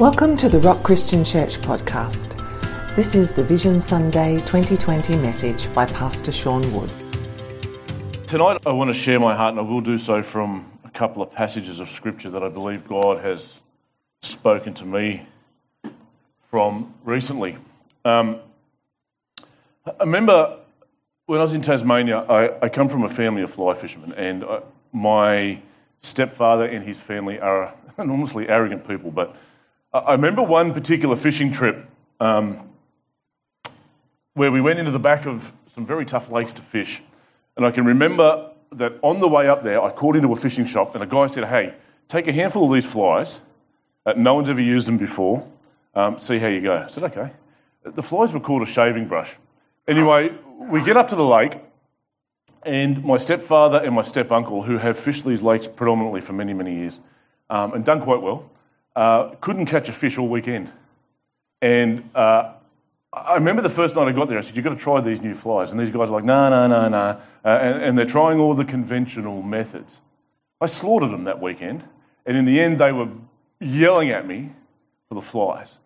Welcome to the Rock Christian Church podcast. This is the Vision Sunday 2020 message by Pastor Sean Wood. Tonight, I want to share my heart, and I will do so from a couple of passages of Scripture that I believe God has spoken to me from recently. Um, I remember when I was in Tasmania, I, I come from a family of fly fishermen, and I, my stepfather and his family are enormously arrogant people. But I remember one particular fishing trip um, where we went into the back of some very tough lakes to fish. And I can remember that on the way up there, I called into a fishing shop, and a guy said, Hey, take a handful of these flies. Uh, no one's ever used them before. Um, see how you go. I said, Okay. The flies were called a shaving brush. Anyway, we get up to the lake, and my stepfather and my step uncle, who have fished these lakes predominantly for many, many years um, and done quite well, uh, couldn't catch a fish all weekend. And uh, I remember the first night I got there, I said, You've got to try these new flies. And these guys are like, No, no, no, no. And they're trying all the conventional methods. I slaughtered them that weekend. And in the end, they were yelling at me for the flies.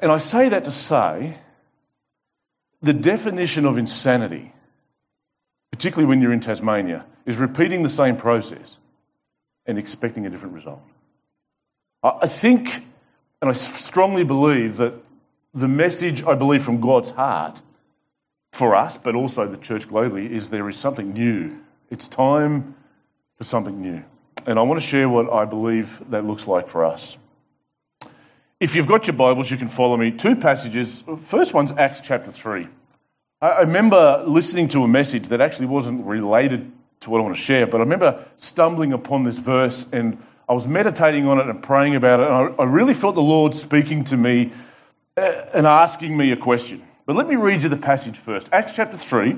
And I say that to say the definition of insanity particularly when you're in Tasmania, is repeating the same process and expecting a different result. I think, and I strongly believe, that the message I believe from God's heart for us, but also the church globally, is there is something new. It's time for something new. And I want to share what I believe that looks like for us. If you've got your Bibles, you can follow me. Two passages. First one's Acts chapter 3. I remember listening to a message that actually wasn't related to what I want to share, but I remember stumbling upon this verse and I was meditating on it and praying about it, and I, really felt the Lord speaking to me uh, and asking me a question. But let me read you the passage first. Acts chapter 3,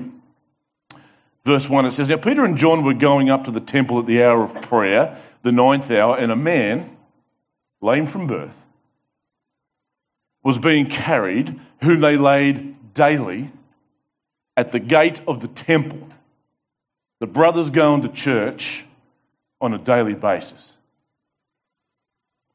verse 1, it says, Now Peter and John were going up to the temple at the hour of prayer, the ninth hour, and a man, lame from birth, was being carried, whom they laid daily at the gate of the temple. The brothers going to church on a daily basis.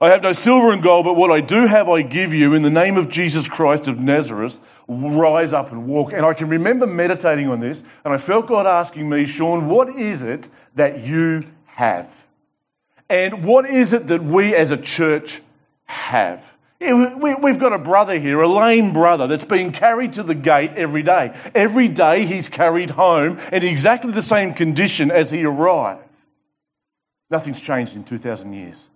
I have no silver and gold, but what I do have I give you in the name of Jesus Christ of Nazareth. Rise up and walk. And I can remember meditating on this, and I felt God asking me, Sean, what is it that you have? And what is it that we as a church have? We've got a brother here, a lame brother, that's being carried to the gate every day. Every day he's carried home in exactly the same condition as he arrived. Nothing's changed in 2,000 years.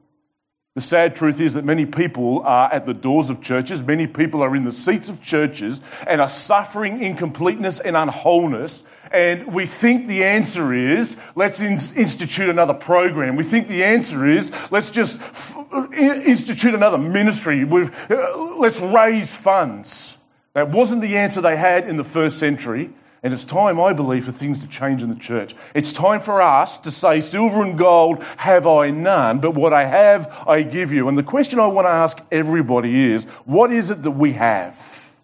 The sad truth is that many people are at the doors of churches, many people are in the seats of churches and are suffering incompleteness and unwholeness. And we think the answer is let's in- institute another program. We think the answer is let's just f- institute another ministry. Uh, let's raise funds. That wasn't the answer they had in the first century. And it's time, I believe, for things to change in the church. It's time for us to say, Silver and gold have I none, but what I have, I give you. And the question I want to ask everybody is what is it that we have?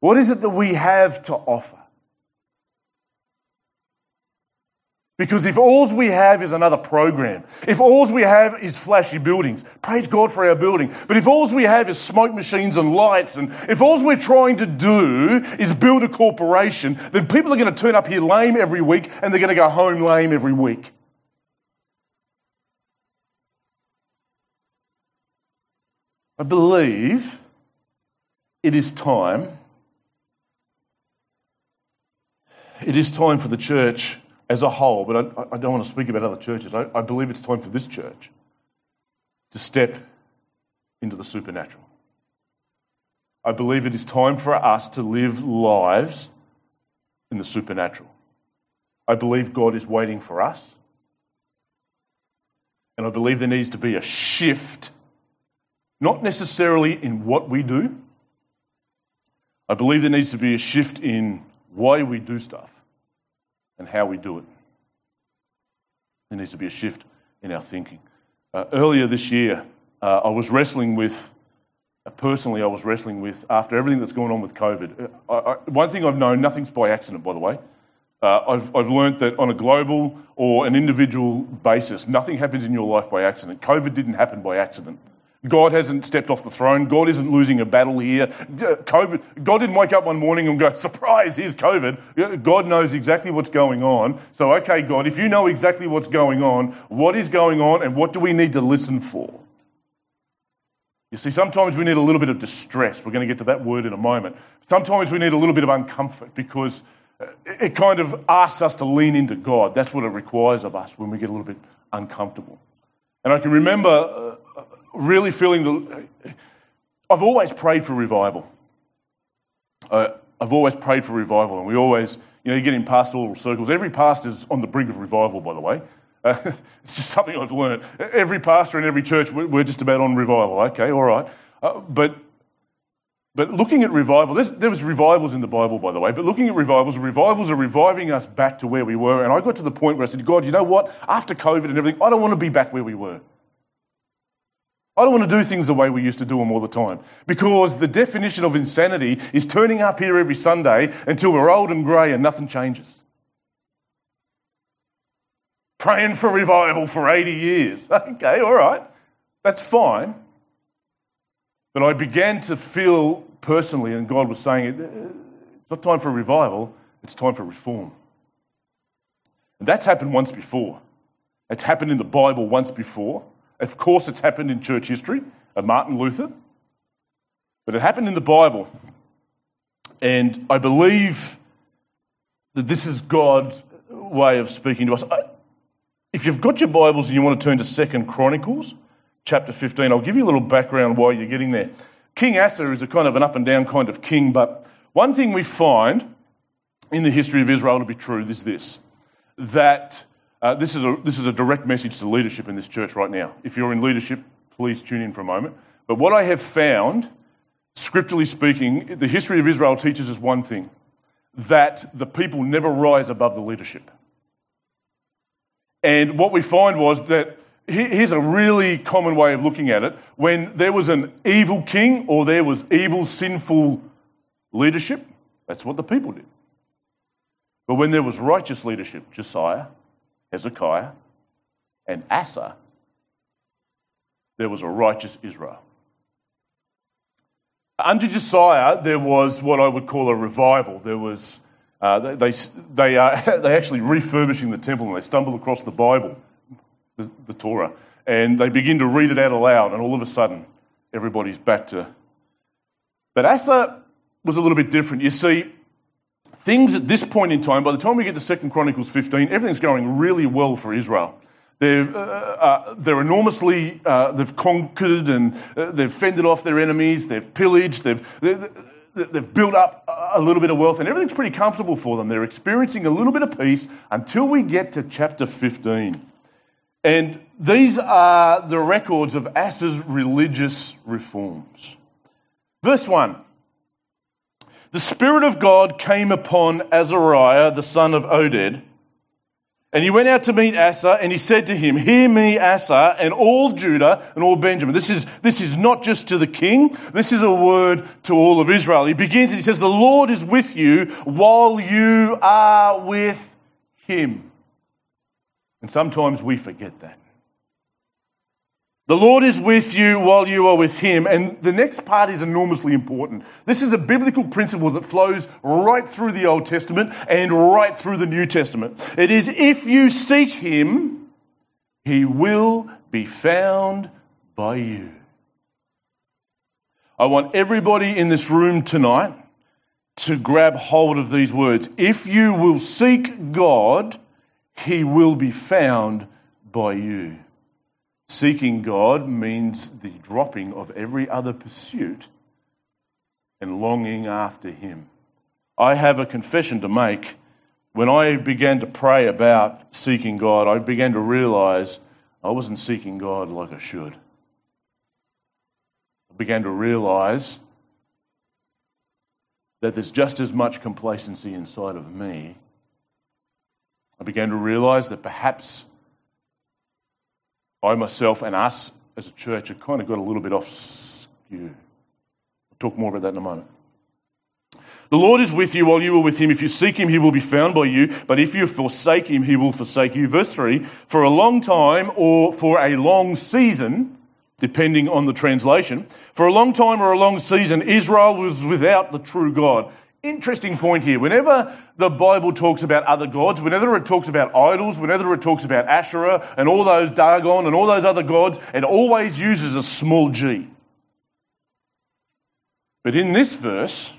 What is it that we have to offer? Because if all we have is another program, if all we have is flashy buildings, praise God for our building. But if all we have is smoke machines and lights, and if all we're trying to do is build a corporation, then people are going to turn up here lame every week and they're going to go home lame every week. I believe it is time. It is time for the church as a whole, but I, I don't want to speak about other churches. I, I believe it's time for this church to step into the supernatural. I believe it is time for us to live lives in the supernatural. I believe God is waiting for us. And I believe there needs to be a shift, not necessarily in what we do. I believe there needs to be a shift in why we do stuff and how we do it. There needs to be a shift in our thinking. Uh, earlier this year, uh, I was wrestling with, uh, personally, I was wrestling with, after everything that's going on with COVID. Uh, I, I, one thing I've known, nothing's by accident, by the way. Uh, I've, I've learned that on a global or an individual basis, nothing happens in your life by accident. COVID didn't happen by accident. God hasn't stepped off the throne. God isn't losing a battle here. COVID, God didn't wake up one morning and go, surprise, here's COVID. God knows exactly what's going on. So, okay, God, if you know exactly what's going on, what is going on and what do we need to listen for? You see, sometimes we need a little bit of distress. We're going to get to that word in a moment. Sometimes we need a little bit of uncomfort because it kind of asks us to lean into God. That's what it requires of us when we get a little bit uncomfortable. And I can remember uh, really feeling the. I've always prayed for revival. Uh, I've always prayed for revival, and we always, you know, you get in pastoral circles. Every pastor's on the brink of revival, by the way. Uh, it's just something I've learned. Every pastor in every church, we're just about on revival. Okay, all right. Uh, but but looking at revival, there was revivals in the Bible, by the way, but looking at revivals, revivals are reviving us back to where we were. And I got to the point where I said, God, you know what? After COVID and everything, I don't want to be back where we were. I don't want to do things the way we used to do them all the time. Because the definition of insanity is turning up here every Sunday until we're old and grey and nothing changes. Praying for revival for 80 years. Okay, all right. That's fine. But I began to feel personally, and God was saying, it's not time for revival, it's time for reform. And that's happened once before. It's happened in the Bible once before. Of course, it's happened in church history of Martin Luther. But it happened in the Bible. And I believe that this is God's way of speaking to us. If you've got your Bibles and you want to turn to Second Chronicles, chapter 15. I'll give you a little background while you're getting there. King Asa is a kind of an up and down kind of king, but one thing we find in the history of Israel to be true is this that uh, this, is a, this is a direct message to leadership in this church right now. If you're in leadership, please tune in for a moment. But what I have found, scripturally speaking, the history of Israel teaches us one thing that the people never rise above the leadership. And what we find was that Here's a really common way of looking at it. When there was an evil king or there was evil, sinful leadership, that's what the people did. But when there was righteous leadership, Josiah, Hezekiah, and Asa, there was a righteous Israel. Under Josiah, there was what I would call a revival. There was, uh, they, they, uh, they actually refurbishing the temple and they stumble across the Bible the, the Torah, and they begin to read it out aloud, and all of a sudden, everybody's back to. But Asa was a little bit different. You see, things at this point in time, by the time we get to Second Chronicles 15, everything's going really well for Israel. They're, uh, uh, they're enormously, uh, they've conquered and uh, they've fended off their enemies, they've pillaged, they've, they've built up a little bit of wealth, and everything's pretty comfortable for them. They're experiencing a little bit of peace until we get to chapter 15. And these are the records of Asa's religious reforms. Verse 1 The Spirit of God came upon Azariah, the son of Oded, and he went out to meet Asa, and he said to him, Hear me, Asa, and all Judah and all Benjamin. This is, this is not just to the king, this is a word to all of Israel. He begins and he says, The Lord is with you while you are with him. And sometimes we forget that. The Lord is with you while you are with Him. And the next part is enormously important. This is a biblical principle that flows right through the Old Testament and right through the New Testament. It is if you seek Him, He will be found by you. I want everybody in this room tonight to grab hold of these words. If you will seek God, he will be found by you. Seeking God means the dropping of every other pursuit and longing after Him. I have a confession to make. When I began to pray about seeking God, I began to realize I wasn't seeking God like I should. I began to realize that there's just as much complacency inside of me. I began to realize that perhaps I myself and us as a church have kind of got a little bit off skew. I'll talk more about that in a moment. The Lord is with you while you are with him. If you seek him, he will be found by you. But if you forsake him, he will forsake you. Verse 3 For a long time or for a long season, depending on the translation, for a long time or a long season, Israel was without the true God. Interesting point here. Whenever the Bible talks about other gods, whenever it talks about idols, whenever it talks about Asherah and all those Dagon and all those other gods, it always uses a small g. But in this verse,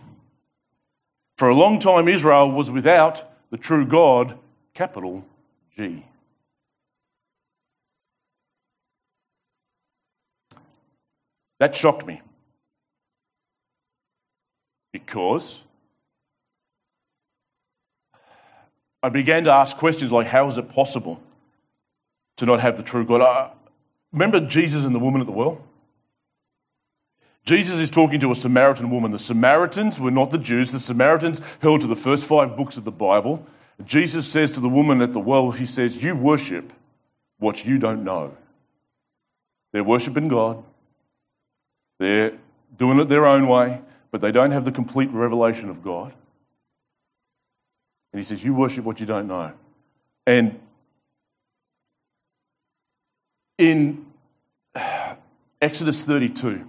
for a long time, Israel was without the true God, capital G. That shocked me. Because I began to ask questions like how is it possible to not have the true God? Uh, remember Jesus and the woman at the well? Jesus is talking to a Samaritan woman. The Samaritans were not the Jews. The Samaritans held to the first five books of the Bible. Jesus says to the woman at the well, He says, You worship what you don't know. They're worshiping God, they're doing it their own way, but they don't have the complete revelation of God. And He says, You worship what you don't know. And in Exodus 32,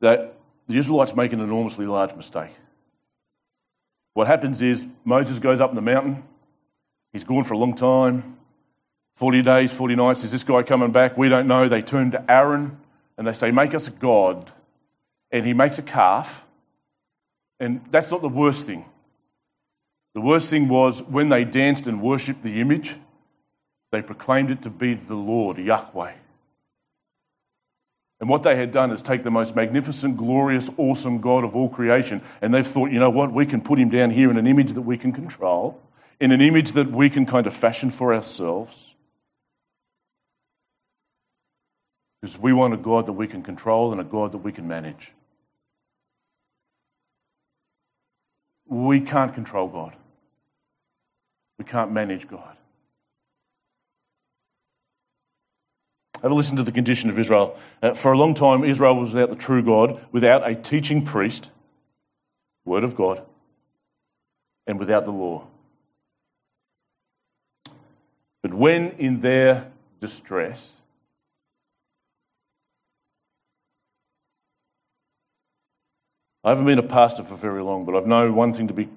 that the Israelites make an enormously large mistake. What happens is Moses goes up in the mountain. He's gone for a long time 40 days, 40 nights. Is this guy coming back? We don't know. They turn to Aaron and they say, Make us a God. And he makes a calf. And that's not the worst thing. The worst thing was when they danced and worshipped the image, they proclaimed it to be the Lord, Yahweh. And what they had done is take the most magnificent, glorious, awesome God of all creation, and they've thought, you know what, we can put him down here in an image that we can control, in an image that we can kind of fashion for ourselves. Because we want a God that we can control and a God that we can manage. We can't control God. We can't manage God. Have a listen to the condition of Israel. Uh, for a long time, Israel was without the true God, without a teaching priest, word of God, and without the law. But when in their distress, I haven't been a pastor for very long, but I've known one thing to be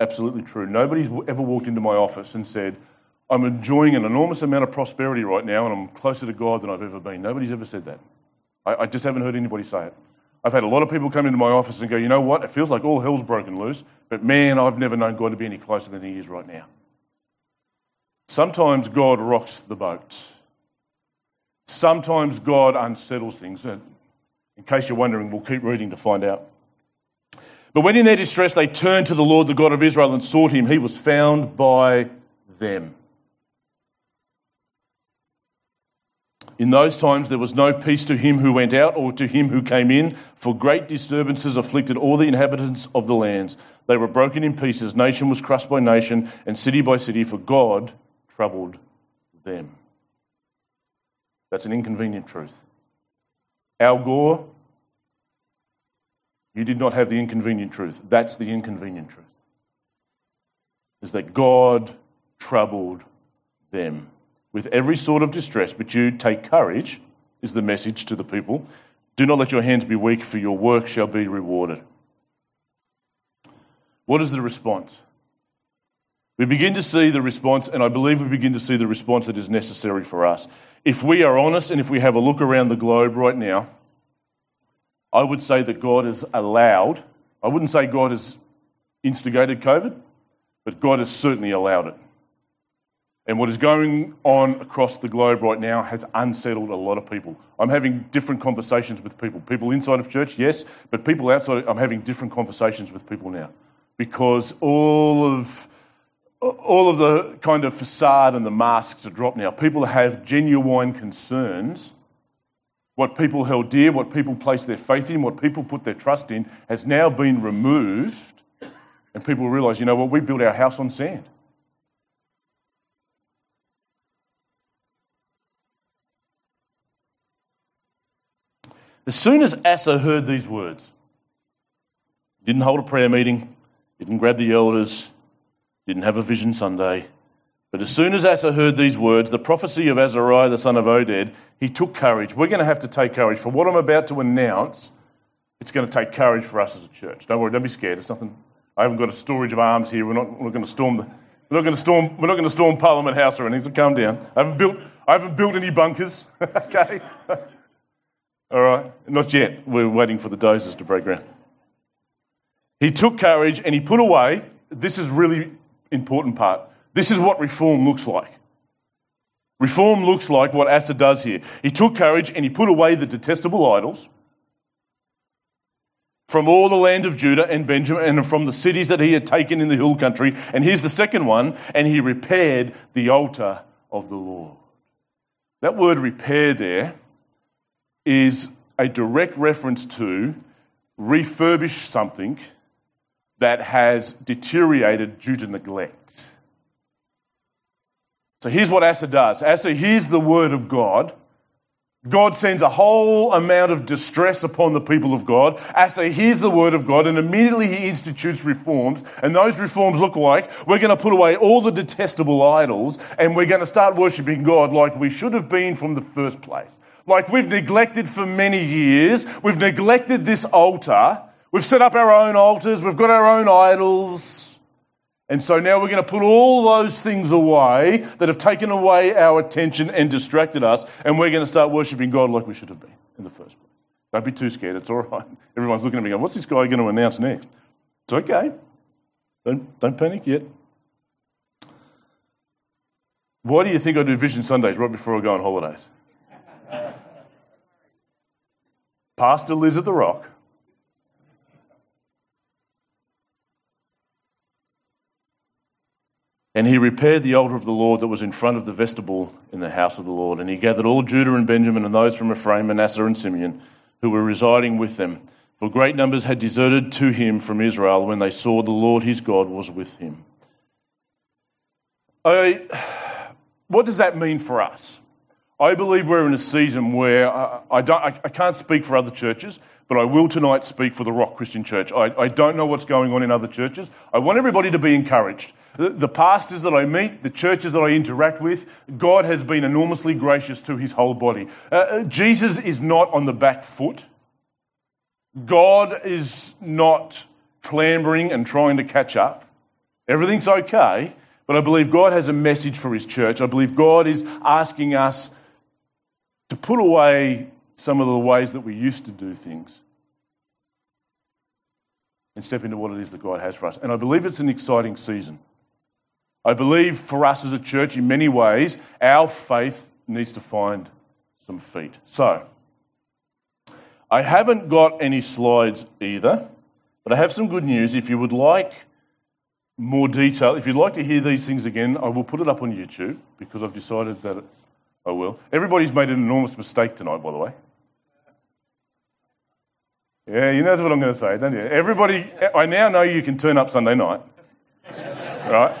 absolutely true. Nobody's ever walked into my office and said, I'm enjoying an enormous amount of prosperity right now and I'm closer to God than I've ever been. Nobody's ever said that. I, I, just haven't heard anybody say it. I've had a lot of people come into my office and go, you know what? It feels like all hell's broken loose, but man, I've never known God to be any closer than He is right now. Sometimes God rocks the boat. Sometimes God unsettles things. In case you're wondering, we'll keep reading to find out. But when in their distress they turned to the Lord, the God of Israel, and sought Him, He was found by them. In those times there was no peace to him who went out or to him who came in, for great disturbances afflicted all the inhabitants of the lands. They were broken in pieces, nation was crushed by nation, and city by city, for God troubled them. That's an inconvenient truth. Al Gore, you did not have the inconvenient truth. That's the inconvenient truth. Is that God troubled them with every sort of distress, but you take courage, is the message to the people. Do not let your hands be weak, for your work shall be rewarded. What is the response? We begin to see the response, and I believe we begin to see the response that is necessary for us. If we are honest and if we have a look around the globe right now, I would say that God has allowed, I wouldn't say God has instigated COVID, but God has certainly allowed it. And what is going on across the globe right now has unsettled a lot of people. I'm having different conversations with people. People inside of church, yes, but people outside, I'm having different conversations with people now. Because all of all of the kind of facade and the masks are dropped now. People have genuine concerns. What people held dear, what people placed their faith in, what people put their trust in has now been removed. And people realise, you know what, we built our house on sand. As soon as Asa heard these words, didn't hold a prayer meeting, didn't grab the elders, didn't have a vision Sunday. But as soon as Asa heard these words, the prophecy of Azariah the son of Oded, he took courage. We're going to have to take courage. For what I'm about to announce, it's going to take courage for us as a church. Don't worry, don't be scared. It's nothing. I haven't got a storage of arms here. We're not, going to storm the. We're not going to storm. We're not going to storm Parliament House or anything. So calm down. I haven't built. I haven't built any bunkers. okay. All right. Not yet. We're waiting for the dozers to break ground. He took courage and he put away. This is really important part. This is what reform looks like. Reform looks like what Asa does here. He took courage and he put away the detestable idols from all the land of Judah and Benjamin and from the cities that he had taken in the hill country. And here's the second one and he repaired the altar of the Lord. That word repair there is a direct reference to refurbish something that has deteriorated due to neglect. So here's what Asa does Asa hears the word of God. God sends a whole amount of distress upon the people of God. Asa hears the word of God and immediately he institutes reforms. And those reforms look like we're going to put away all the detestable idols and we're going to start worshipping God like we should have been from the first place. Like we've neglected for many years. We've neglected this altar We've set up our own altars, we've got our own idols. And so now we're going to put all those things away that have taken away our attention and distracted us, and we're going to start worshipping God like we should have been in the first place. Don't be too scared, it's all right. Everyone's looking at me going, What's this guy going to announce next? It's okay. Don't, don't panic yet. Why do you think I do Vision Sundays right before I go on holidays? Pastor Liz at the Rock And he repaired the altar of the Lord that was in front of the vestibule in the house of the Lord. And he gathered all Judah and Benjamin and those from Ephraim, Manasseh, and Simeon who were residing with them. For great numbers had deserted to him from Israel when they saw the Lord his God was with him. I, what does that mean for us? I believe we're in a season where I, I don't, I, I, can't speak for other churches, but I will tonight speak for the Rock Christian Church. I, I don't know what's going on in other churches. I want everybody to be encouraged. The, the pastors that I meet, the churches that I interact with, God has been enormously gracious to his whole body. Uh, uh Jesus is not on the back foot. God is not clambering and trying to catch up. Everything's okay, but I believe God has a message for his church. I believe God is asking us to put away some of the ways that we used to do things and step into what it is that God has for us. And I believe it's an exciting season. I believe for us as a church, in many ways, our faith needs to find some feet. So, I haven't got any slides either, but I have some good news. If you would like more detail, if you'd like to hear these things again, I will put it up on YouTube because I've decided that I will. Everybody's made an enormous mistake tonight, by the way. Yeah, you know what I'm going to say, don't you? Everybody, I now know you can turn up Sunday night. right?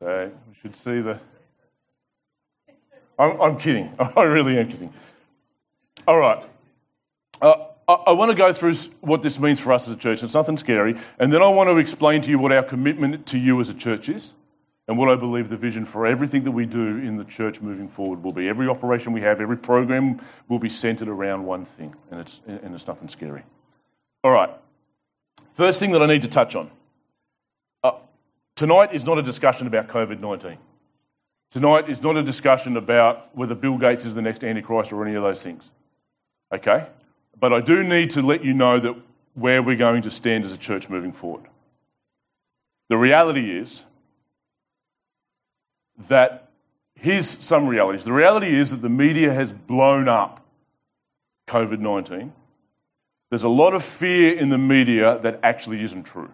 So we should see the. I'm, I'm kidding. I really am kidding. All right. Uh, I want to go through what this means for us as a church. It's nothing scary. And then I want to explain to you what our commitment to you as a church is and what I believe the vision for everything that we do in the church moving forward will be. Every operation we have, every program will be centered around one thing, and it's, and it's nothing scary. All right. First thing that I need to touch on. Uh, tonight is not a discussion about COVID 19. Tonight is not a discussion about whether Bill Gates is the next Antichrist or any of those things. Okay? But I do need to let you know that where we're going to stand as a church moving forward. The reality is that here's some realities. The reality is that the media has blown up COVID 19. There's a lot of fear in the media that actually isn't true.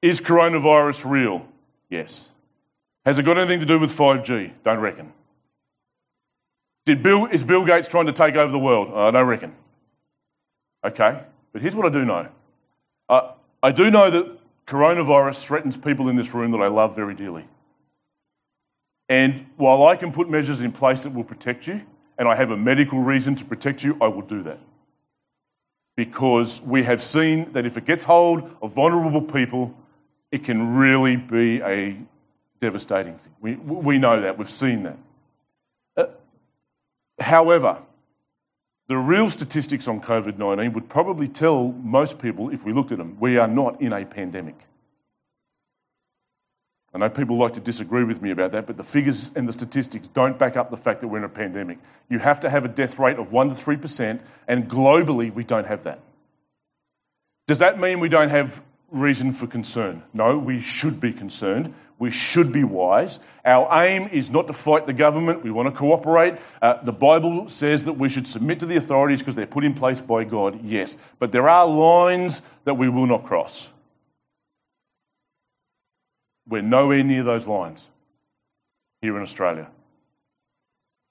Is coronavirus real? Yes. Has it got anything to do with 5G? Don't reckon. Did Bill, is Bill Gates trying to take over the world? I don't reckon. Okay, but here's what I do know. Uh, I do know that coronavirus threatens people in this room that I love very dearly. And while I can put measures in place that will protect you, and I have a medical reason to protect you, I will do that. Because we have seen that if it gets hold of vulnerable people, it can really be a devastating thing. We, we know that, we've seen that. However, the real statistics on COVID 19 would probably tell most people, if we looked at them, we are not in a pandemic. I know people like to disagree with me about that, but the figures and the statistics don't back up the fact that we're in a pandemic. You have to have a death rate of 1% to 3%, and globally, we don't have that. Does that mean we don't have reason for concern? No, we should be concerned. We should be wise. Our aim is not to fight the government. We want to cooperate. Uh, the Bible says that we should submit to the authorities because they're put in place by God, yes. But there are lines that we will not cross. We're nowhere near those lines here in Australia.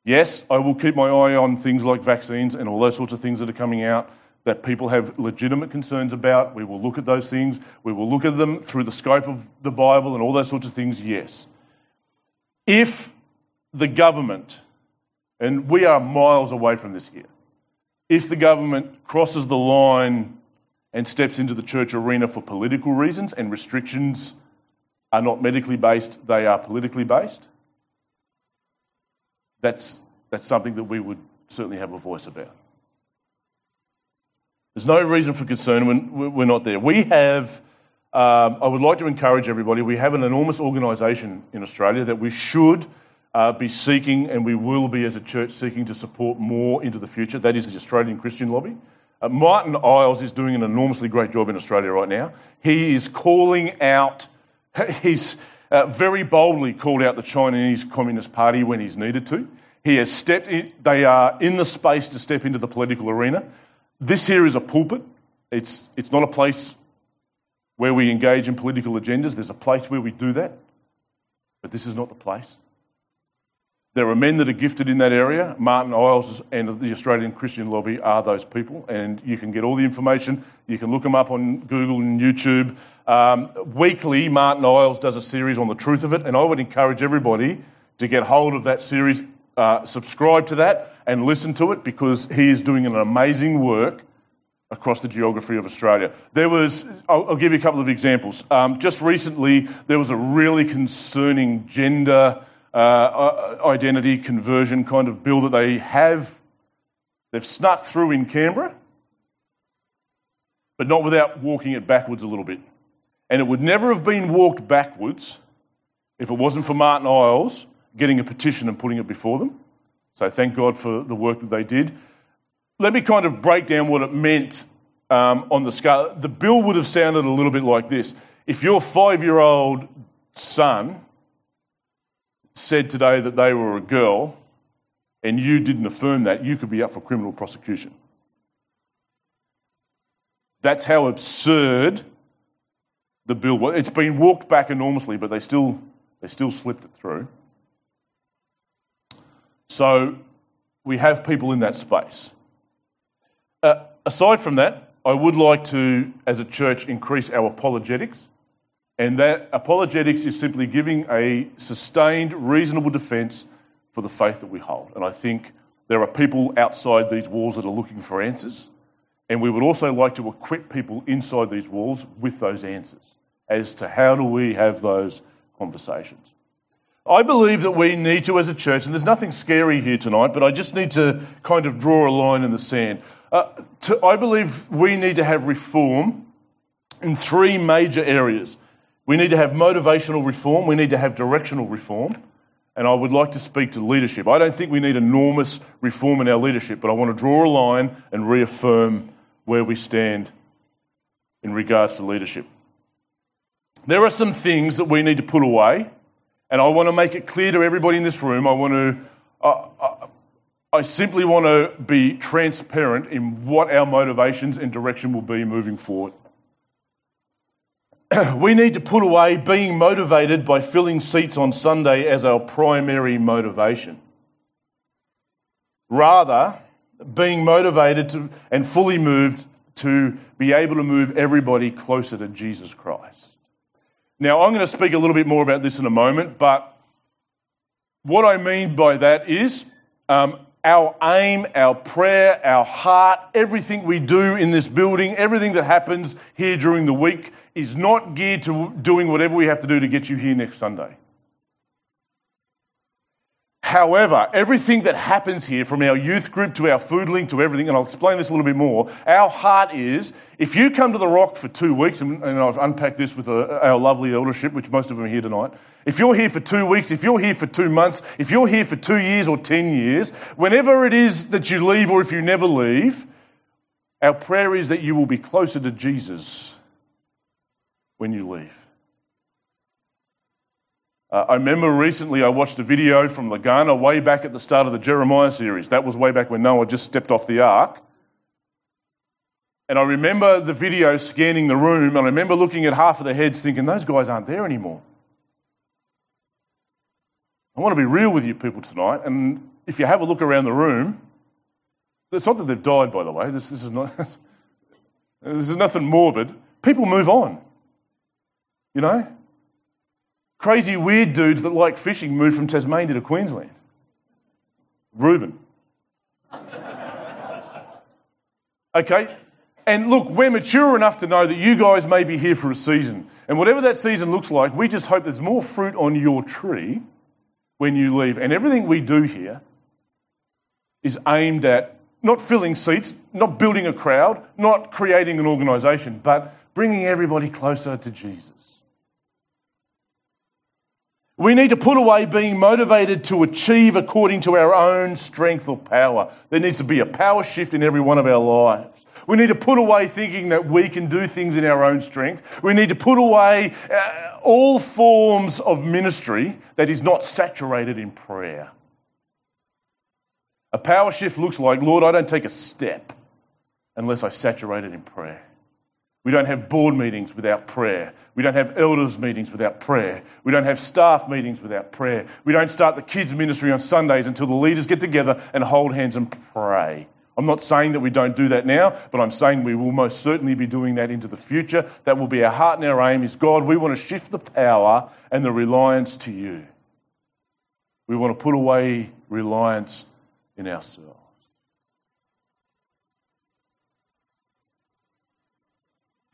Yes, I will keep my eye on things like vaccines and all those sorts of things that are coming out that people have legitimate concerns about. We will look at those things. We will look at them through the scope of the Bible and all those sorts of things, yes. If the government, and we are miles away from this here, if the government crosses the line and steps into the church arena for political reasons and restrictions are not medically based, they are politically based. That's, that's something that we would certainly have a voice about. There's no reason for concern when we're not there. We have, um, I would like to encourage everybody, we have an enormous organisation in Australia that we should uh, be seeking, and we will be as a church seeking to support more into the future. That is the Australian Christian Lobby. Uh, Martyn Iles is doing an enormously great job in Australia right now. He is calling out He's uh, very boldly called out the Chinese Communist Party when he's needed to. He has stepped in, they are in the space to step into the political arena. This here is a pulpit. It's, it's not a place where we engage in political agendas. There's a place where we do that, but this is not the place. There are men that are gifted in that area. Martyn Iles and the Australian Christian Lobby are those people, and you can get all the information. You can look them up on Google and YouTube. Um, weekly, Martyn Iles does a series on the truth of it, and I would encourage everybody to get hold of that series, uh, subscribe to that, and listen to it because he is doing an amazing work across the geography of Australia. There was, I'll, I'll give you a couple of examples. Um, just recently, there was a really concerning gender uh, identity conversion kind of bill that they have, they've snuck through in Canberra, but not without walking it backwards a little bit. And it would never have been walked backwards if it wasn't for Martyn Iles getting a petition and putting it before them. So thank God for the work that they did. Let me kind of break down what it meant um, on the scale. The bill would have sounded a little bit like this. If your five year old son said today that they were a girl and you didn't affirm that, you could be up for criminal prosecution. That's how absurd the bill was. It's been walked back enormously, but they still, they still slipped it through. So we have people in that space. Uh, aside from that, I would like to, as a church, increase our apologetics. And that apologetics is simply giving a sustained, reasonable defence for the faith that we hold. And I think there are people outside these walls that are looking for answers. And we would also like to equip people inside these walls with those answers as to how do we have those conversations. I believe that we need to, as a church, and there's nothing scary here tonight, but I just need to kind of draw a line in the sand. Uh, to, I believe we need to have reform in three major areas. We need to have motivational reform, we need to have directional reform, and I would like to speak to leadership. I don't think we need enormous reform in our leadership, but I want to draw a line and reaffirm where we stand in regards to leadership. There are some things that we need to put away, and I want to make it clear to everybody in this room. I want to, uh, uh I simply want to be transparent in what our motivations and direction will be moving forward. we need to put away being motivated by filling seats on Sunday as our primary motivation. Rather, being motivated to, and fully moved to be able to move everybody closer to Jesus Christ. Now, I'm going to speak a little bit more about this in a moment, but what I mean by that is um, our aim, our prayer, our heart, everything we do in this building, everything that happens here during the week is not geared to doing whatever we have to do to get you here next Sunday. However, everything that happens here, from our youth group to our food link to everything, and I'll explain this a little bit more, our heart is if you come to the rock for two weeks, and, and I've unpacked this with uh, our lovely eldership, which most of them are here tonight. If you're here for two weeks, if you're here for two months, if you're here for two years or ten years, whenever it is that you leave or if you never leave, our prayer is that you will be closer to Jesus when you leave. Uh, I remember recently I watched a video from Lagana way back at the start of the Jeremiah series. That was way back when Noah just stepped off the ark. And I remember the video scanning the room, and I remember looking at half of the heads thinking, those guys aren't there anymore. I want to be real with you people tonight, and if you have a look around the room, it's not that they've died, by the way. This, this is not. this is nothing morbid. People move on. You know? Crazy, weird dudes that like fishing moved from Tasmania to Queensland. Reuben. Okay? And look, we're mature enough to know that you guys may be here for a season. And whatever that season looks like, we just hope there's more fruit on your tree when you leave. And everything we do here is aimed at not filling seats, not building a crowd, not creating an organisation, but bringing everybody closer to Jesus. We need to put away being motivated to achieve according to our own strength or power. There needs to be a power shift in every one of our lives. We need to put away thinking that we can do things in our own strength. We need to put away uh, all forms of ministry that is not saturated in prayer. A power shift looks like, Lord, I don't take a step unless I saturate it in prayer. We don't have board meetings without prayer. We don't have elders' meetings without prayer. We don't have staff meetings without prayer. We don't start the kids' ministry on Sundays until the leaders get together and hold hands and pray. I'm not saying that we don't do that now, but I'm saying we will most certainly be doing that into the future. That will be our heart and our aim is God, we want to shift the power and the reliance to you. We want to put away reliance in ourselves.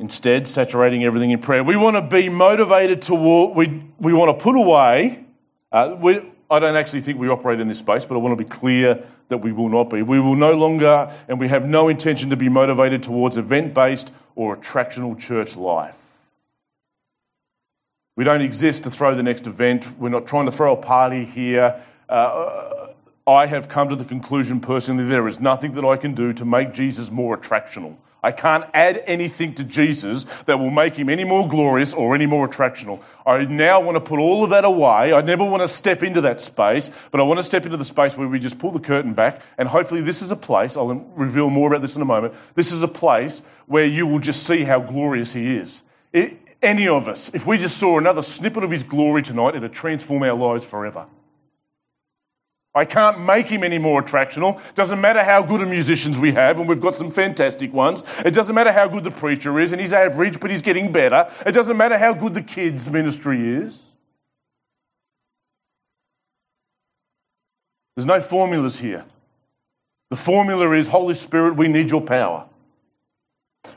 Instead, saturating everything in prayer. We want to be motivated toward, we, we want to put away, uh, we, I don't actually think we operate in this space, but I want to be clear that we will not be. We will no longer, and we have no intention to be motivated towards event based or attractional church life. We don't exist to throw the next event. We're not trying to throw a party here. Uh, I have come to the conclusion personally there is nothing that I can do to make Jesus more attractional. I can't add anything to Jesus that will make him any more glorious or any more attractional. I now want to put all of that away. I never want to step into that space, but I want to step into the space where we just pull the curtain back. And hopefully, this is a place, I'll reveal more about this in a moment. This is a place where you will just see how glorious he is. It, any of us, if we just saw another snippet of his glory tonight, it'd transform our lives forever. I can't make him any more attractional. Doesn't matter how good of musicians we have, and we've got some fantastic ones. It doesn't matter how good the preacher is, and he's average, but he's getting better. It doesn't matter how good the kids' ministry is. There's no formulas here. The formula is Holy Spirit, we need your power.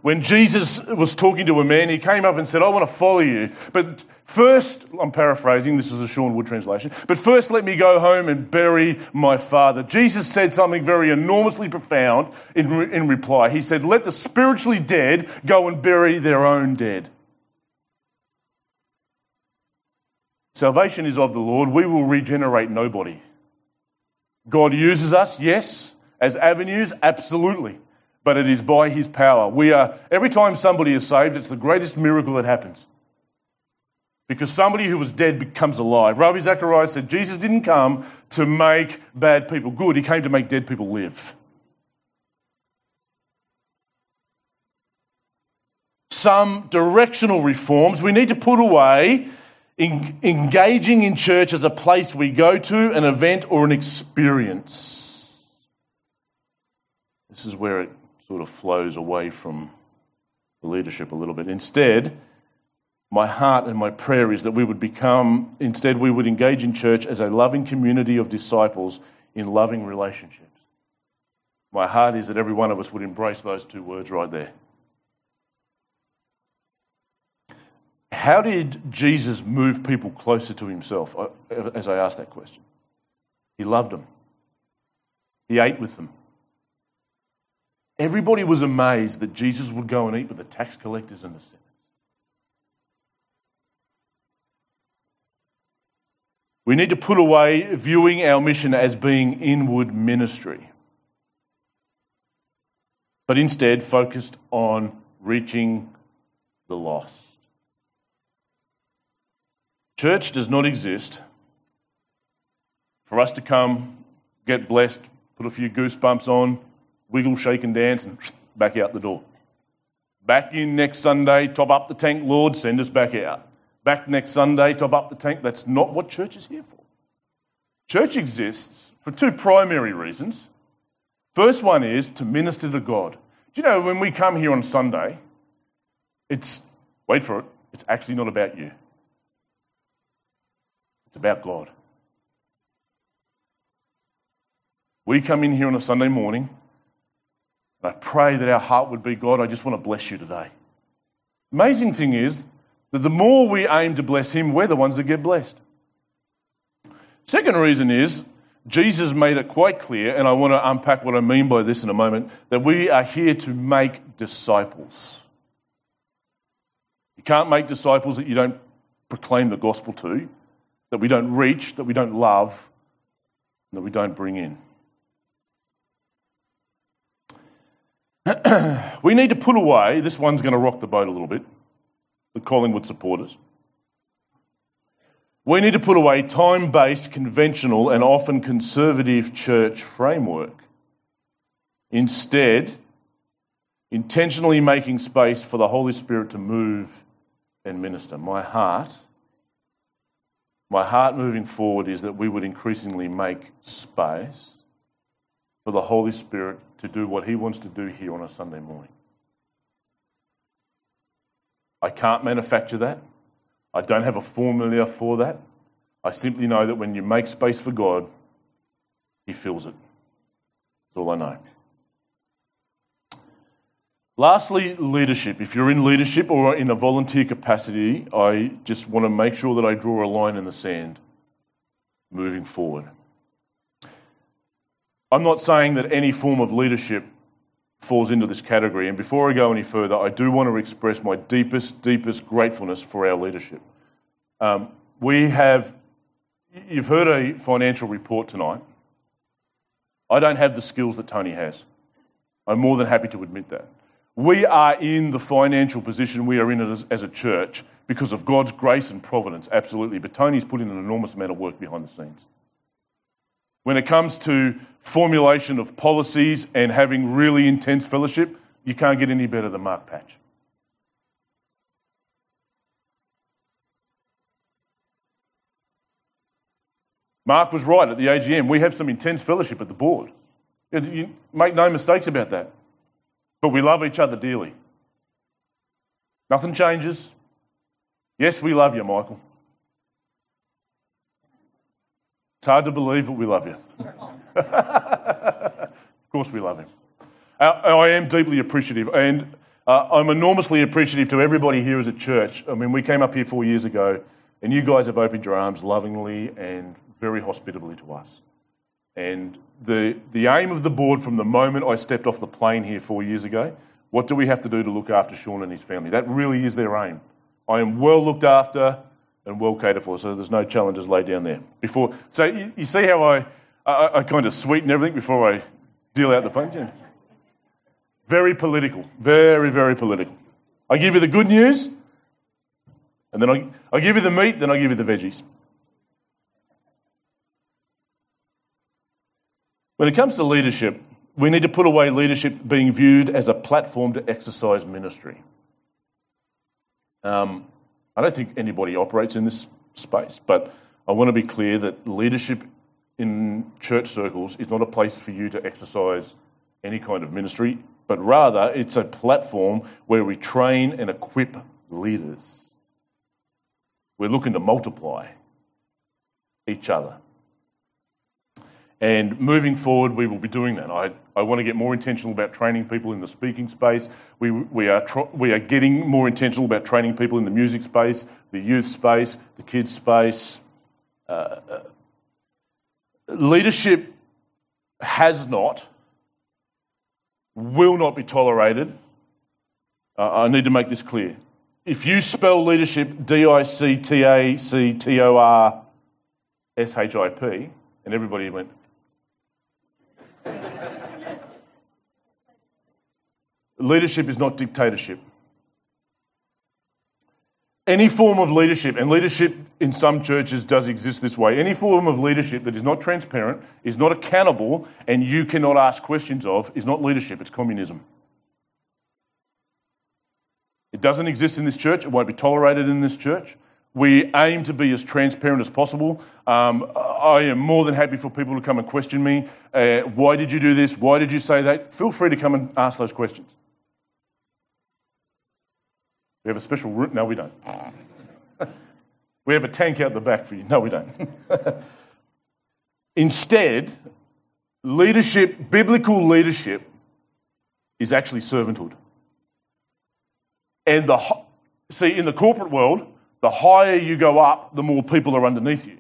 When Jesus was talking to a man, he came up and said, I want to follow you. But first, I'm paraphrasing, this is a Sean Wood translation, but first let me go home and bury my father. Jesus said something very enormously profound in, in reply. He said, Let the spiritually dead go and bury their own dead. Salvation is of the Lord. We will regenerate nobody. God uses us, yes, as avenues, absolutely but it is by his power. We are, every time somebody is saved, it's the greatest miracle that happens. because somebody who was dead becomes alive. Ravi Zacharias said Jesus didn't come to make bad people good, he came to make dead people live. Some directional reforms we need to put away in, engaging in church as a place we go to, an event, or an experience. This is where it sort of flows away from the leadership a little bit. Instead, my heart and my prayer is that we would become, instead, we would engage in church as a loving community of disciples in loving relationships. My heart is that every one of us would embrace those two words right there. How did Jesus move people closer to himself uh, as I asked that question? He loved them, he ate with them. Everybody was amazed that Jesus would go and eat with the tax collectors and the sinners. We need to put away viewing our mission as being inward ministry, but instead focused on reaching the lost. Church does not exist for us to come, get blessed, put a few goosebumps on, wiggle, shake, and dance, and back out the door. Back in next Sunday, top up the tank, Lord, send us back out back next Sunday, top up the tank. That's not what church is here for. Church exists for two primary reasons. First one is to minister to God. Do you know when we come here on Sunday, it's, wait for it, it's actually not about you, it's about God. We come in here on a Sunday morning, and I pray that our heart would be God, I just want to bless you today. Amazing thing is, that the more we aim to bless him, we're the ones that get blessed. Second reason is Jesus made it quite clear, and I want to unpack what I mean by this in a moment, that we are here to make disciples. You can't make disciples that you don't proclaim the gospel to, that we don't reach, that we don't love, that we don't bring in. we need to put away, this one's going to rock the boat a little bit the Collingwood supporters. We need to put away time based, conventional, and often conservative church framework. Instead, intentionally making space for the Holy Spirit to move and minister. My heart, my heart moving forward is that we would increasingly make space for the Holy Spirit to do what He wants to do here on a Sunday morning. I can't manufacture that. I don't have a formula for that. I simply know that when you make space for God, He fills it. That's all I know. Lastly, leadership. If you're in leadership or in a volunteer capacity, I just want to make sure that I draw a line in the sand moving forward. I'm not saying that any form of leadership falls into this category. And before I go any further, I do want to express my deepest, deepest gratefulness for our leadership. Um, we have, you've heard a financial report tonight. I don't have the skills that Tony has. I'm more than happy to admit that. We are in the financial position we are in as, as a church because of God's grace and providence, absolutely. But Tony's put in an enormous amount of work behind the scenes. When it comes to formulation of policies and having really intense fellowship, you can't get any better than Mark Patch. Mark was right at the AGM. We have some intense fellowship at the board. You make no mistakes about that. But we love each other dearly. Nothing changes. Yes, we love you, Michael. It's hard to believe, but we love you. of course, we love him. Uh, I am deeply appreciative, and uh, I'm enormously appreciative to everybody here as a church. I mean, we came up here four years ago, and you guys have opened your arms lovingly and very hospitably to us. And the, the aim of the board from the moment I stepped off the plane here four years ago, what do we have to do to look after Sean and his family? That really is their aim. I am well looked after and well catered for, so there's no challenges laid down there. Before, so you, you see how I, I, I, kind of sweeten everything before I deal out the punch. Very political, very very political. I give you the good news, And then I, I give you the meat, then I give you the veggies. When it comes to leadership, we need to put away leadership being viewed as a platform to exercise ministry. Um, I don't think anybody operates in this space, but I want to be clear that leadership in church circles is not a place for you to exercise any kind of ministry, but rather it's a platform where we train and equip leaders. We're looking to multiply each other. And moving forward, we will be doing that. I, I want to get more intentional about training people in the speaking space. We, we, are tr- we are getting more intentional about training people in the music space, the youth space, the kids space. Uh, uh, leadership has not, will not be tolerated. Uh, I need to make this clear. If you spell leadership D I C T A C T O R S H I P, and everybody went, leadership is not dictatorship. Any form of leadership, and leadership in some churches does exist this way, any form of leadership that is not transparent, is not accountable, and you cannot ask questions of, is not leadership, it's communism. It doesn't exist in this church, it won't be tolerated in this church. We aim to be as transparent as possible. Um, I am more than happy for people to come and question me. Uh, why did you do this? Why did you say that? Feel free to come and ask those questions. We have a special room. No, we don't. we have a tank out the back for you. No, we don't. Instead, leadership, biblical leadership, is actually servanthood. And the see in the corporate world, the higher you go up, the more people are underneath you.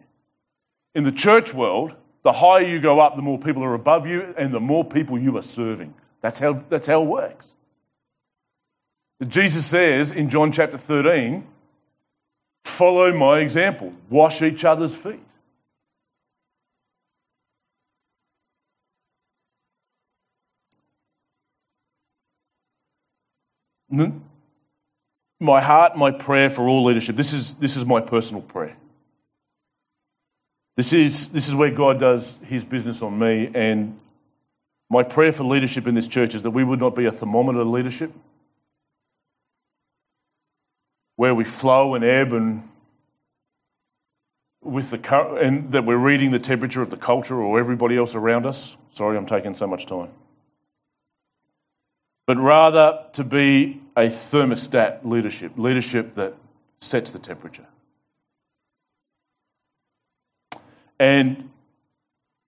In the church world, the higher you go up, the more people are above you and the more people you are serving. That's how, that's how it works. Jesus says in John chapter 13, follow my example, wash each other's feet. my heart, my prayer for all leadership. This is, this is my personal prayer. This is, this is where God does his business on me. And my prayer for leadership in this church is that we would not be a thermometer leadership, where we flow and ebb and with the and that we're reading the temperature of the culture or everybody else around us. Sorry, I'm taking so much time but rather to be a thermostat leadership, leadership that sets the temperature. And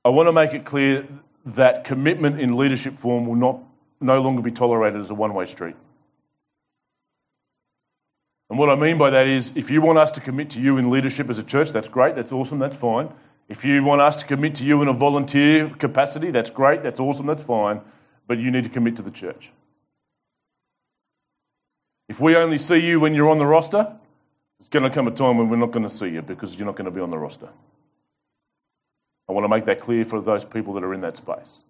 I want to make it clear that commitment in leadership form will not, no longer be tolerated as a one way street. And what I mean by that is if you want us to commit to you in leadership as a church, that's great, that's awesome, that's fine. If you want us to commit to you in a volunteer capacity, that's great, that's awesome, that's fine. But you need to commit to the church. If we only see you when you're on the roster, it's going to come a time when we're not going to see you because you're not going to be on the roster. I want to make that clear for those people that are in that space.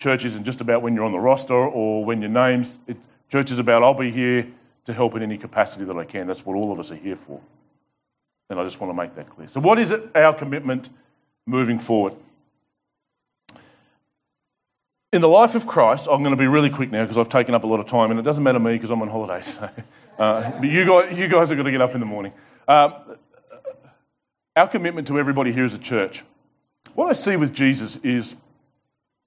Church isn't just about when you're on the roster or when your name's. Church is about I'll be here to help in any capacity that I can. That's what all of us are here for. And I just want to make that clear. So, what is it, our commitment moving forward? in the life of Christ, I'm going to be really quick now because I've taken up a lot of time, and it doesn't matter me because I'm on holiday. So, uh, but you guys, you guys are going to get up in the morning. Um, our commitment to everybody here as a church. What I see with Jesus is,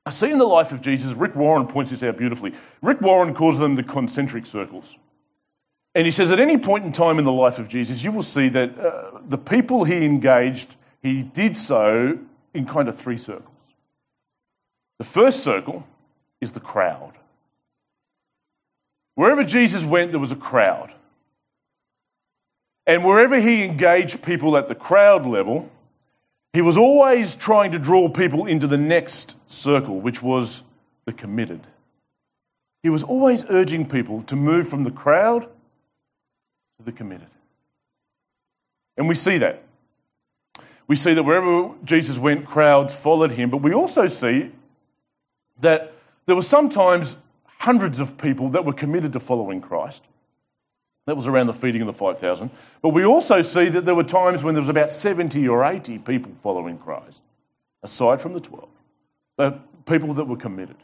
I see in the life of Jesus, Rick Warren points this out beautifully. Rick Warren calls them the concentric circles. And he says, at any point in time in the life of Jesus, you will see that uh, the people he engaged, he did so in kind of three circles. The first circle is the crowd. Wherever Jesus went, there was a crowd. And wherever he engaged people at the crowd level, he was always trying to draw people into the next circle, which was the committed. He was always urging people to move from the crowd to the committed. And we see that. We see that wherever Jesus went, crowds followed him, but we also see that there were sometimes hundreds of people that were committed to following Christ. That was around the feeding of the 5,000. But we also see that there were times when there was about 70 or 80 people following Christ, aside from the 12. The people that were committed.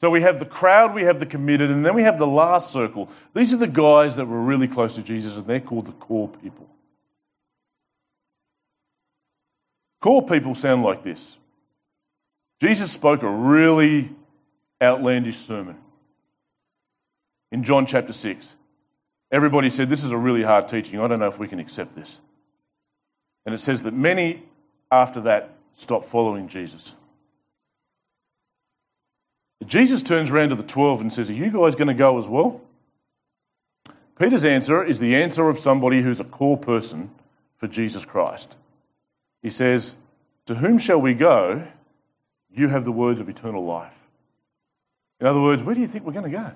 So we have the crowd, we have the committed, and then we have the last circle. These are the guys that were really close to Jesus, and they're called the core people. Core people sound like this Jesus spoke a really outlandish sermon in John chapter 6. Everybody said, This is a really hard teaching. I don't know if we can accept this. And it says that many after that stopped following Jesus. Jesus turns around to the 12 and says, Are you guys going to go as well? Peter's answer is the answer of somebody who's a core person for Jesus Christ. He says, To whom shall we go? You have the words of eternal life. In other words, where do you think we're going to go?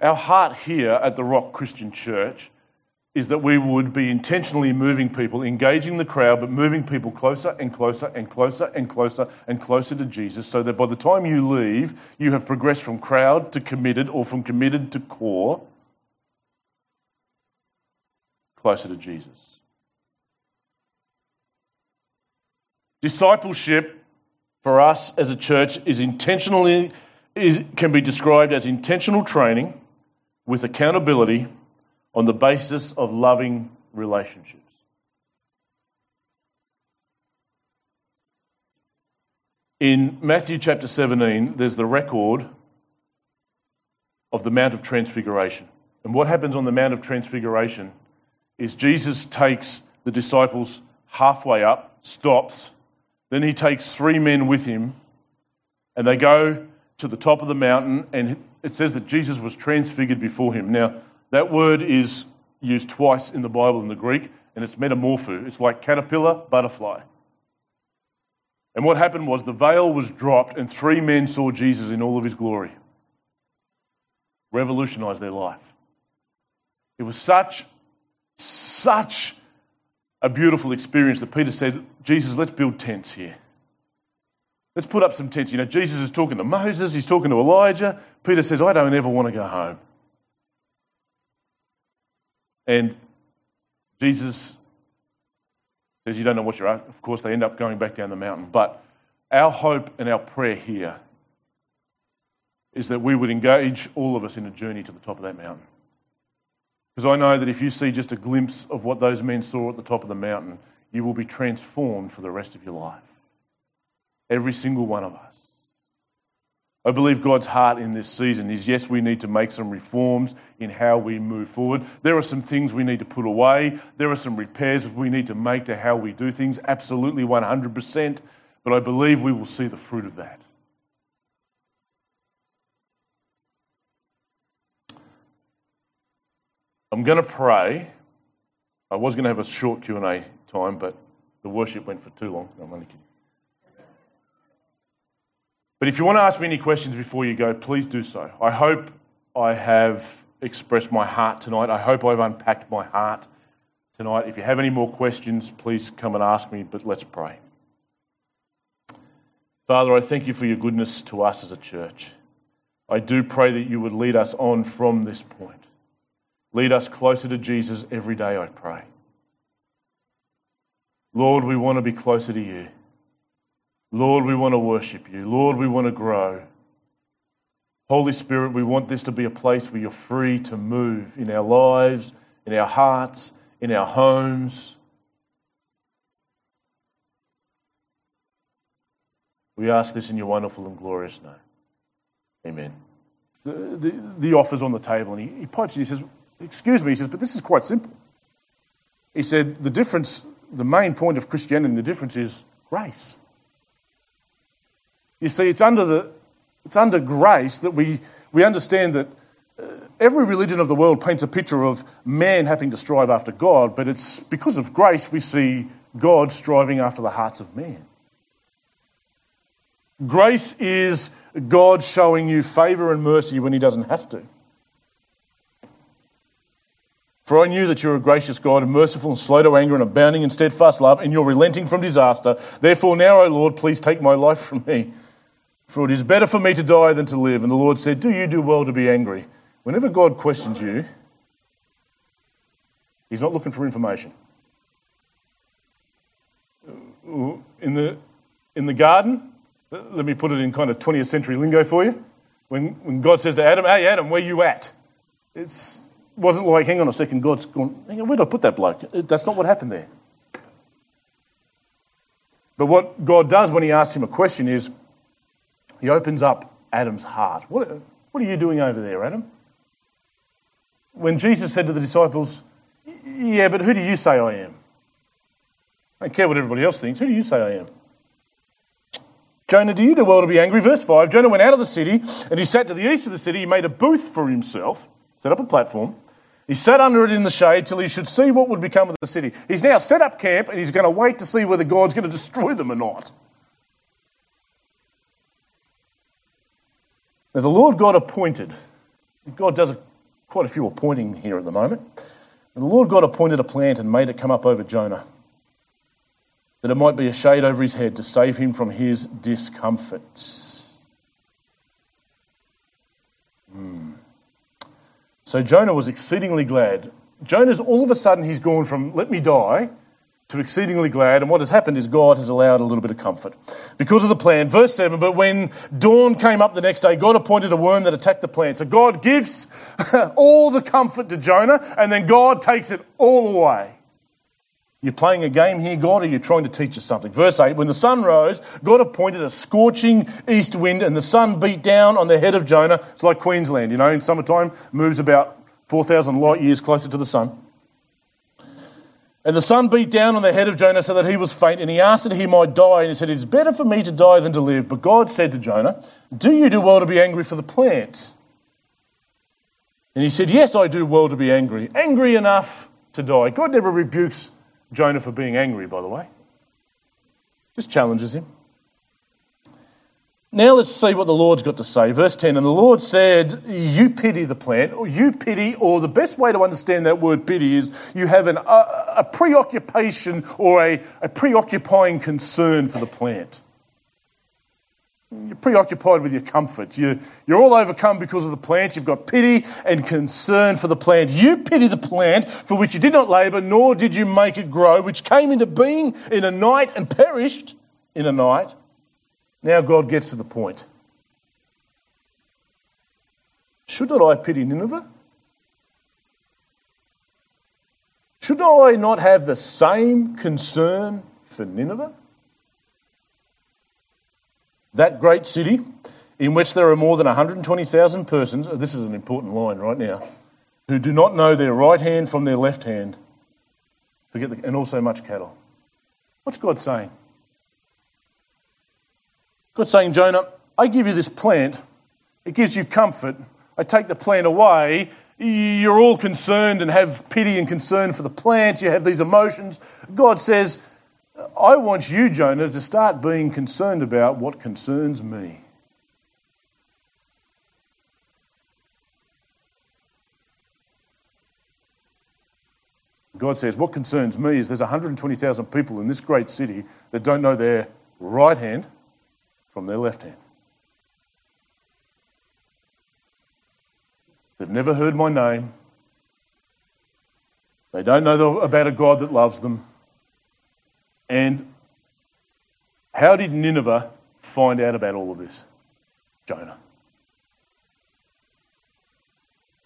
Our heart here at the Rock Christian Church is that we would be intentionally moving people, engaging the crowd, but moving people closer and closer and closer and closer and closer to Jesus, so that by the time you leave, you have progressed from crowd to committed or from committed to core, closer to Jesus. Discipleship for us as a church is intentionally is, can be described as intentional training with accountability on the basis of loving relationships. In Matthew chapter 17, there's the record of the Mount of Transfiguration. And what happens on the Mount of Transfiguration is Jesus takes the disciples halfway up, stops, then he takes three men with him, and they go to the top of the mountain, and it says that Jesus was transfigured before him. Now, that word is used twice in the Bible in the Greek, and it's metamorpho. It's like caterpillar, butterfly. And what happened was the veil was dropped, and three men saw Jesus in all of his glory. Revolutionized their life. It was such, such a beautiful experience that Peter said, Jesus, let's build tents here. Let's put up some tents. You know, Jesus is talking to Moses, he's talking to Elijah. Peter says, I don't ever want to go home. And Jesus says, You don't know what you're at. Of course, they end up going back down the mountain. But our hope and our prayer here is that we would engage all of us in a journey to the top of that mountain. Because I know that if you see just a glimpse of what those men saw at the top of the mountain, you will be transformed for the rest of your life. Every single one of us. I believe God's heart in this season is yes, we need to make some reforms in how we move forward. There are some things we need to put away. There are some repairs we need to make to how we do things. Absolutely 100%. But I believe we will see the fruit of that. I'm going to pray. I was going to have a short Q&A time, but the worship went for too long. No, I'm only kidding. But if you want to ask me any questions before you go, please do so. I hope I have expressed my heart tonight. I hope I've unpacked my heart tonight. If you have any more questions, please come and ask me, but let's pray. Father, I thank you for your goodness to us as a church. I do pray that you would lead us on from this point. Lead us closer to Jesus every day, I pray. Lord, we want to be closer to you. Lord, we want to worship you. Lord, we want to grow. Holy Spirit, we want this to be a place where you're free to move in our lives, in our hearts, in our homes. We ask this in your wonderful and glorious name. Amen. The, the, the offer's on the table, and he, he pipes. He says, Excuse me, he says, but this is quite simple. He said, The difference, the main point of Christianity, the difference is grace. You see, it's under, the, it's under grace that we, we understand that uh, every religion of the world paints a picture of man having to strive after God, but it's because of grace we see God striving after the hearts of men. Grace is God showing you favour and mercy when He doesn't have to. For I knew that you are a gracious God and merciful and slow to anger and abounding in steadfast love, and you're relenting from disaster. Therefore, now, O Lord, please take my life from me. For it is better for me to die than to live. And the Lord said, Do you do well to be angry? Whenever God questions you, He's not looking for information. In the, in the garden, let me put it in kind of 20th century lingo for you. When, when God says to Adam, Hey, Adam, where you at? It wasn't like, hang on a second, God's gone, where did I put that bloke? That's not what happened there. But what God does when he asks him a question is he opens up Adam's heart. What, what are you doing over there, Adam? When Jesus said to the disciples, Yeah, but who do you say I am? I don't care what everybody else thinks. Who do you say I am? Jonah, do you do well to be angry? Verse 5 Jonah went out of the city and he sat to the east of the city. He made a booth for himself, set up a platform. He sat under it in the shade till he should see what would become of the city. He's now set up camp and he's going to wait to see whether God's going to destroy them or not. Now, the Lord God appointed, God does a, quite a few appointing here at the moment. The Lord God appointed a plant and made it come up over Jonah, that it might be a shade over his head to save him from his discomforts. Hmm. So Jonah was exceedingly glad. Jonah's all of a sudden, he's gone from let me die to exceedingly glad. And what has happened is God has allowed a little bit of comfort because of the plan. Verse 7 But when dawn came up the next day, God appointed a worm that attacked the plant. So God gives all the comfort to Jonah, and then God takes it all away. You're playing a game here, God, or you're trying to teach us something. Verse 8 When the sun rose, God appointed a scorching east wind, and the sun beat down on the head of Jonah. It's like Queensland, you know, in summertime, moves about 4,000 light years closer to the sun. And the sun beat down on the head of Jonah so that he was faint, and he asked that he might die. And he said, It is better for me to die than to live. But God said to Jonah, Do you do well to be angry for the plant? And he said, Yes, I do well to be angry. Angry enough to die. God never rebukes Jonah for being angry, by the way, just challenges him. Now let's see what the Lord's got to say. Verse 10 And the Lord said, You pity the plant, or you pity, or the best way to understand that word pity is you have an, a, a preoccupation or a, a preoccupying concern for the plant. You're preoccupied with your comfort. You're, you're all overcome because of the plant. You've got pity and concern for the plant. You pity the plant for which you did not labour, nor did you make it grow, which came into being in a night and perished in a night. Now God gets to the point. Should not I pity Nineveh? Should I not have the same concern for Nineveh? That great city, in which there are more than 120,000 persons, oh, this is an important line right now, who do not know their right hand from their left hand, forget the, and also much cattle. What's God saying? God's saying, Jonah, I give you this plant, it gives you comfort. I take the plant away, you're all concerned and have pity and concern for the plant, you have these emotions. God says, I want you, Jonah, to start being concerned about what concerns me. God says, What concerns me is there's 120,000 people in this great city that don't know their right hand from their left hand. They've never heard my name. They don't know about a God that loves them. And how did Nineveh find out about all of this? Jonah.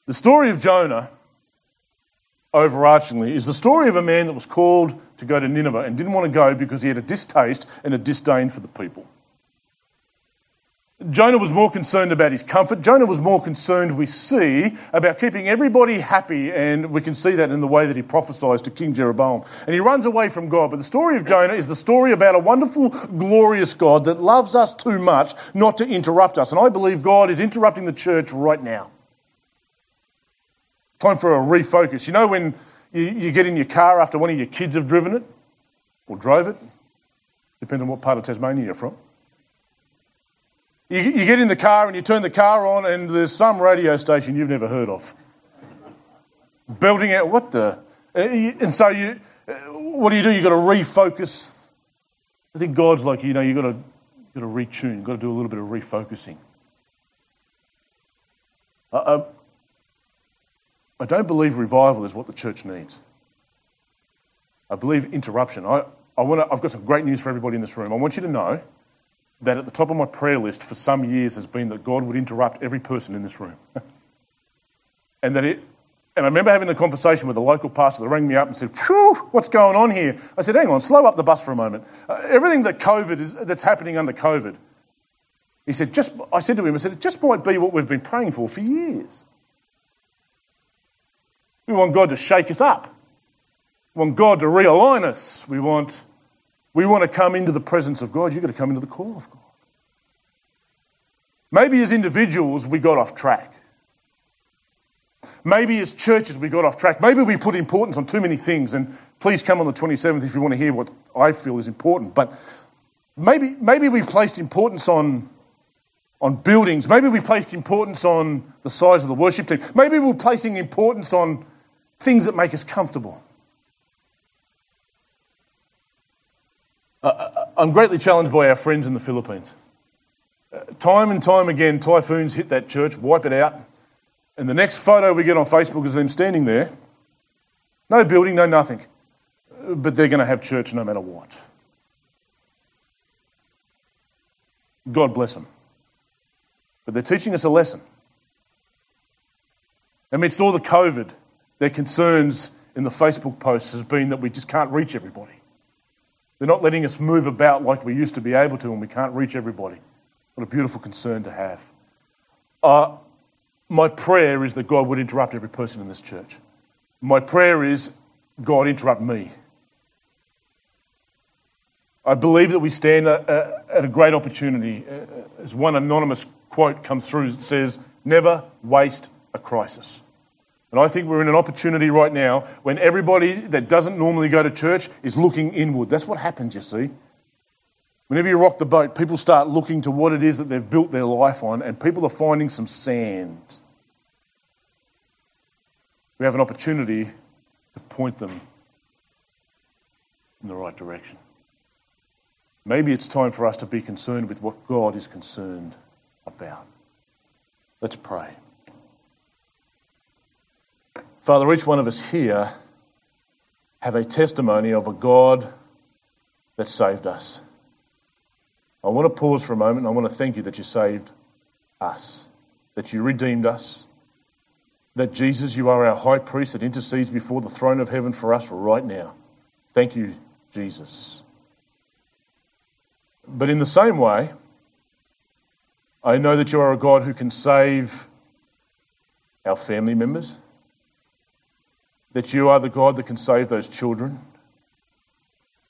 The story of Jonah, overarchingly, is the story of a man that was called to go to Nineveh and didn't want to go because he had a distaste and a disdain for the people. Jonah was more concerned about his comfort. Jonah was more concerned, we see, about keeping everybody happy, and we can see that in the way that he prophesies to King Jeroboam. And he runs away from God. But the story of Jonah is the story about a wonderful, glorious God that loves us too much not to interrupt us. And I believe God is interrupting the church right now. Time for a refocus. You know when you, you get in your car after one of your kids have driven it or drove it? Depends on what part of Tasmania you're from you, you get in the car and you turn the car on, and there's some radio station you've never heard of. Belting out, what the? Uh, and so you, uh, what do you do? You've got to refocus. I think God's like, you know, you've got to, you've got to retune, you've got to do a little bit of refocusing. Uh, uh, I don't believe revival is what the church needs. I believe interruption. I, I wanna, I've got some great news for everybody in this room. I want you to know that at the top of my prayer list for some years has been that God would interrupt every person in this room. and that it, and I remember having the conversation with a local pastor that rang me up and said, Phew, what's going on here? I said, hang on, slow up the bus for a moment. Uh, everything that COVID is, that's happening under COVID, he said, just, I said to him, I said, it just might be what we've been praying for for years. We want God to shake us up. We want God to realign us. We want, we want to come into the presence of God. You've got to come into the call of God. Maybe as individuals, we got off track. Maybe as churches, we got off track. Maybe we put importance on too many things. And please come on the 27th if you want to hear what I feel is important. But maybe, maybe we placed importance on on buildings. Maybe we placed importance on the size of the worship team. Maybe we're placing importance on things that make us comfortable. Uh, uh, I'm greatly challenged by our friends in the Philippines. Uh, time and time again, typhoons hit that church, wipe it out, and the next photo we get on Facebook is them standing there. No building, no nothing. Uh, but they're going to have church no matter what. God bless them. But they're teaching us a lesson. Amidst all the COVID, their concerns in the Facebook posts has been that we just can't reach everybody. They're not letting us move about like we used to be able to, and we can't reach everybody. What a beautiful concern to have. Uh, my prayer is that God would interrupt every person in this church. My prayer is, God, interrupt me. I believe that we stand at a great opportunity. Uh, as one anonymous quote comes through, it says, Never waste a crisis. And I think we're in an opportunity right now when everybody that doesn't normally go to church is looking inward. That's what happens, you see. Whenever you rock the boat, people start looking to what it is that they've built their life on, and people are finding some sand. We have an opportunity to point them in the right direction. Maybe it's time for us to be concerned with what God is concerned about. Let's pray. Father, each one of us here have a testimony of a God that saved us. I want to pause for a moment. I want to thank you that you saved us, that you redeemed us, that Jesus, you are our high priest that intercedes before the throne of heaven for us right now. Thank you, Jesus. But in the same way, I know that you are a God who can save our family members, that you are the God that can save those children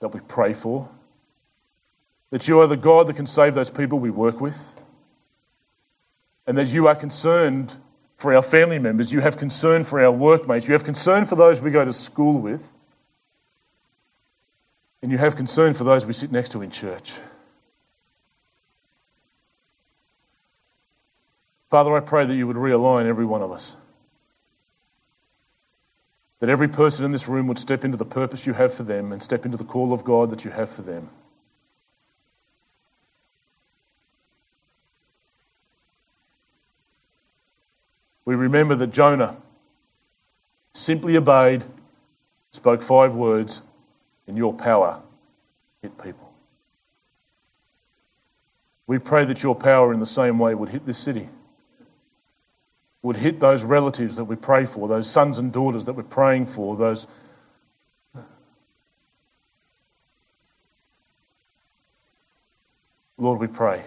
that we pray for, that you are the God that can save those people we work with, and that you are concerned for our family members, you have concern for our workmates, you have concern for those we go to school with, and you have concern for those we sit next to in church. Father, I pray that you would realign every one of us. That every person in this room would step into the purpose you have for them and step into the call of God that you have for them. We remember that Jonah simply obeyed, spoke five words, and your power hit people. We pray that your power in the same way would hit this city would hit those relatives that we pray for, those sons and daughters that we're praying for, those. Lord, we pray.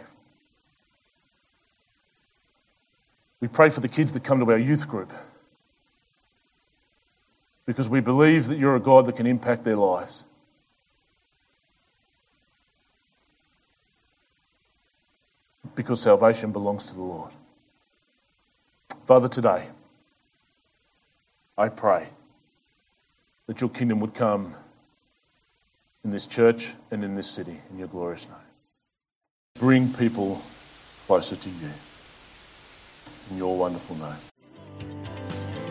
We pray for the kids that come to our youth group because we believe that you're a God that can impact their lives. Because salvation belongs to the Lord. Father, today, I pray that your kingdom would come in this church and in this city in your glorious name. Bring people closer to you. In your wonderful name.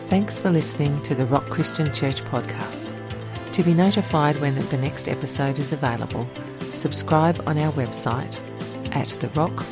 Thanks for listening to the Rock Christian Church podcast. To be notified when the next episode is available, subscribe on our website at therock.org.au.